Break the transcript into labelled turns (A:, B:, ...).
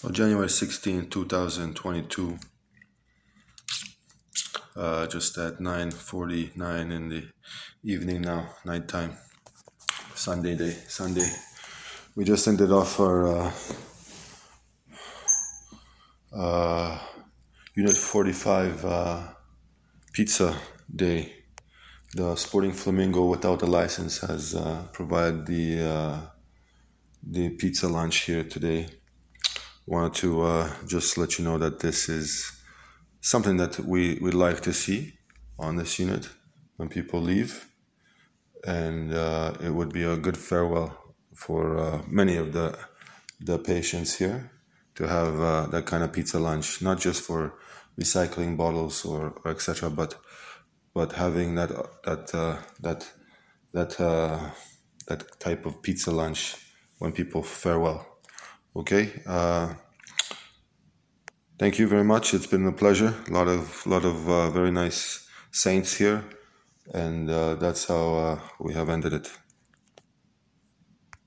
A: Well, January 16, 2022, uh, just at 9.49 in the evening now, nighttime, Sunday day, Sunday. We just ended off our uh, uh, Unit 45 uh, pizza day. The Sporting Flamingo without a license has uh, provided the, uh, the pizza lunch here today wanted to uh, just let you know that this is something that we would like to see on this unit when people leave, and uh, it would be a good farewell for uh, many of the the patients here to have uh, that kind of pizza lunch, not just for recycling bottles or, or etc., but but having that that uh, that that uh, that type of pizza lunch when people farewell. Okay. Uh, thank you very much. It's been a pleasure. A lot of lot of uh, very nice saints here, and uh, that's how uh, we have ended it.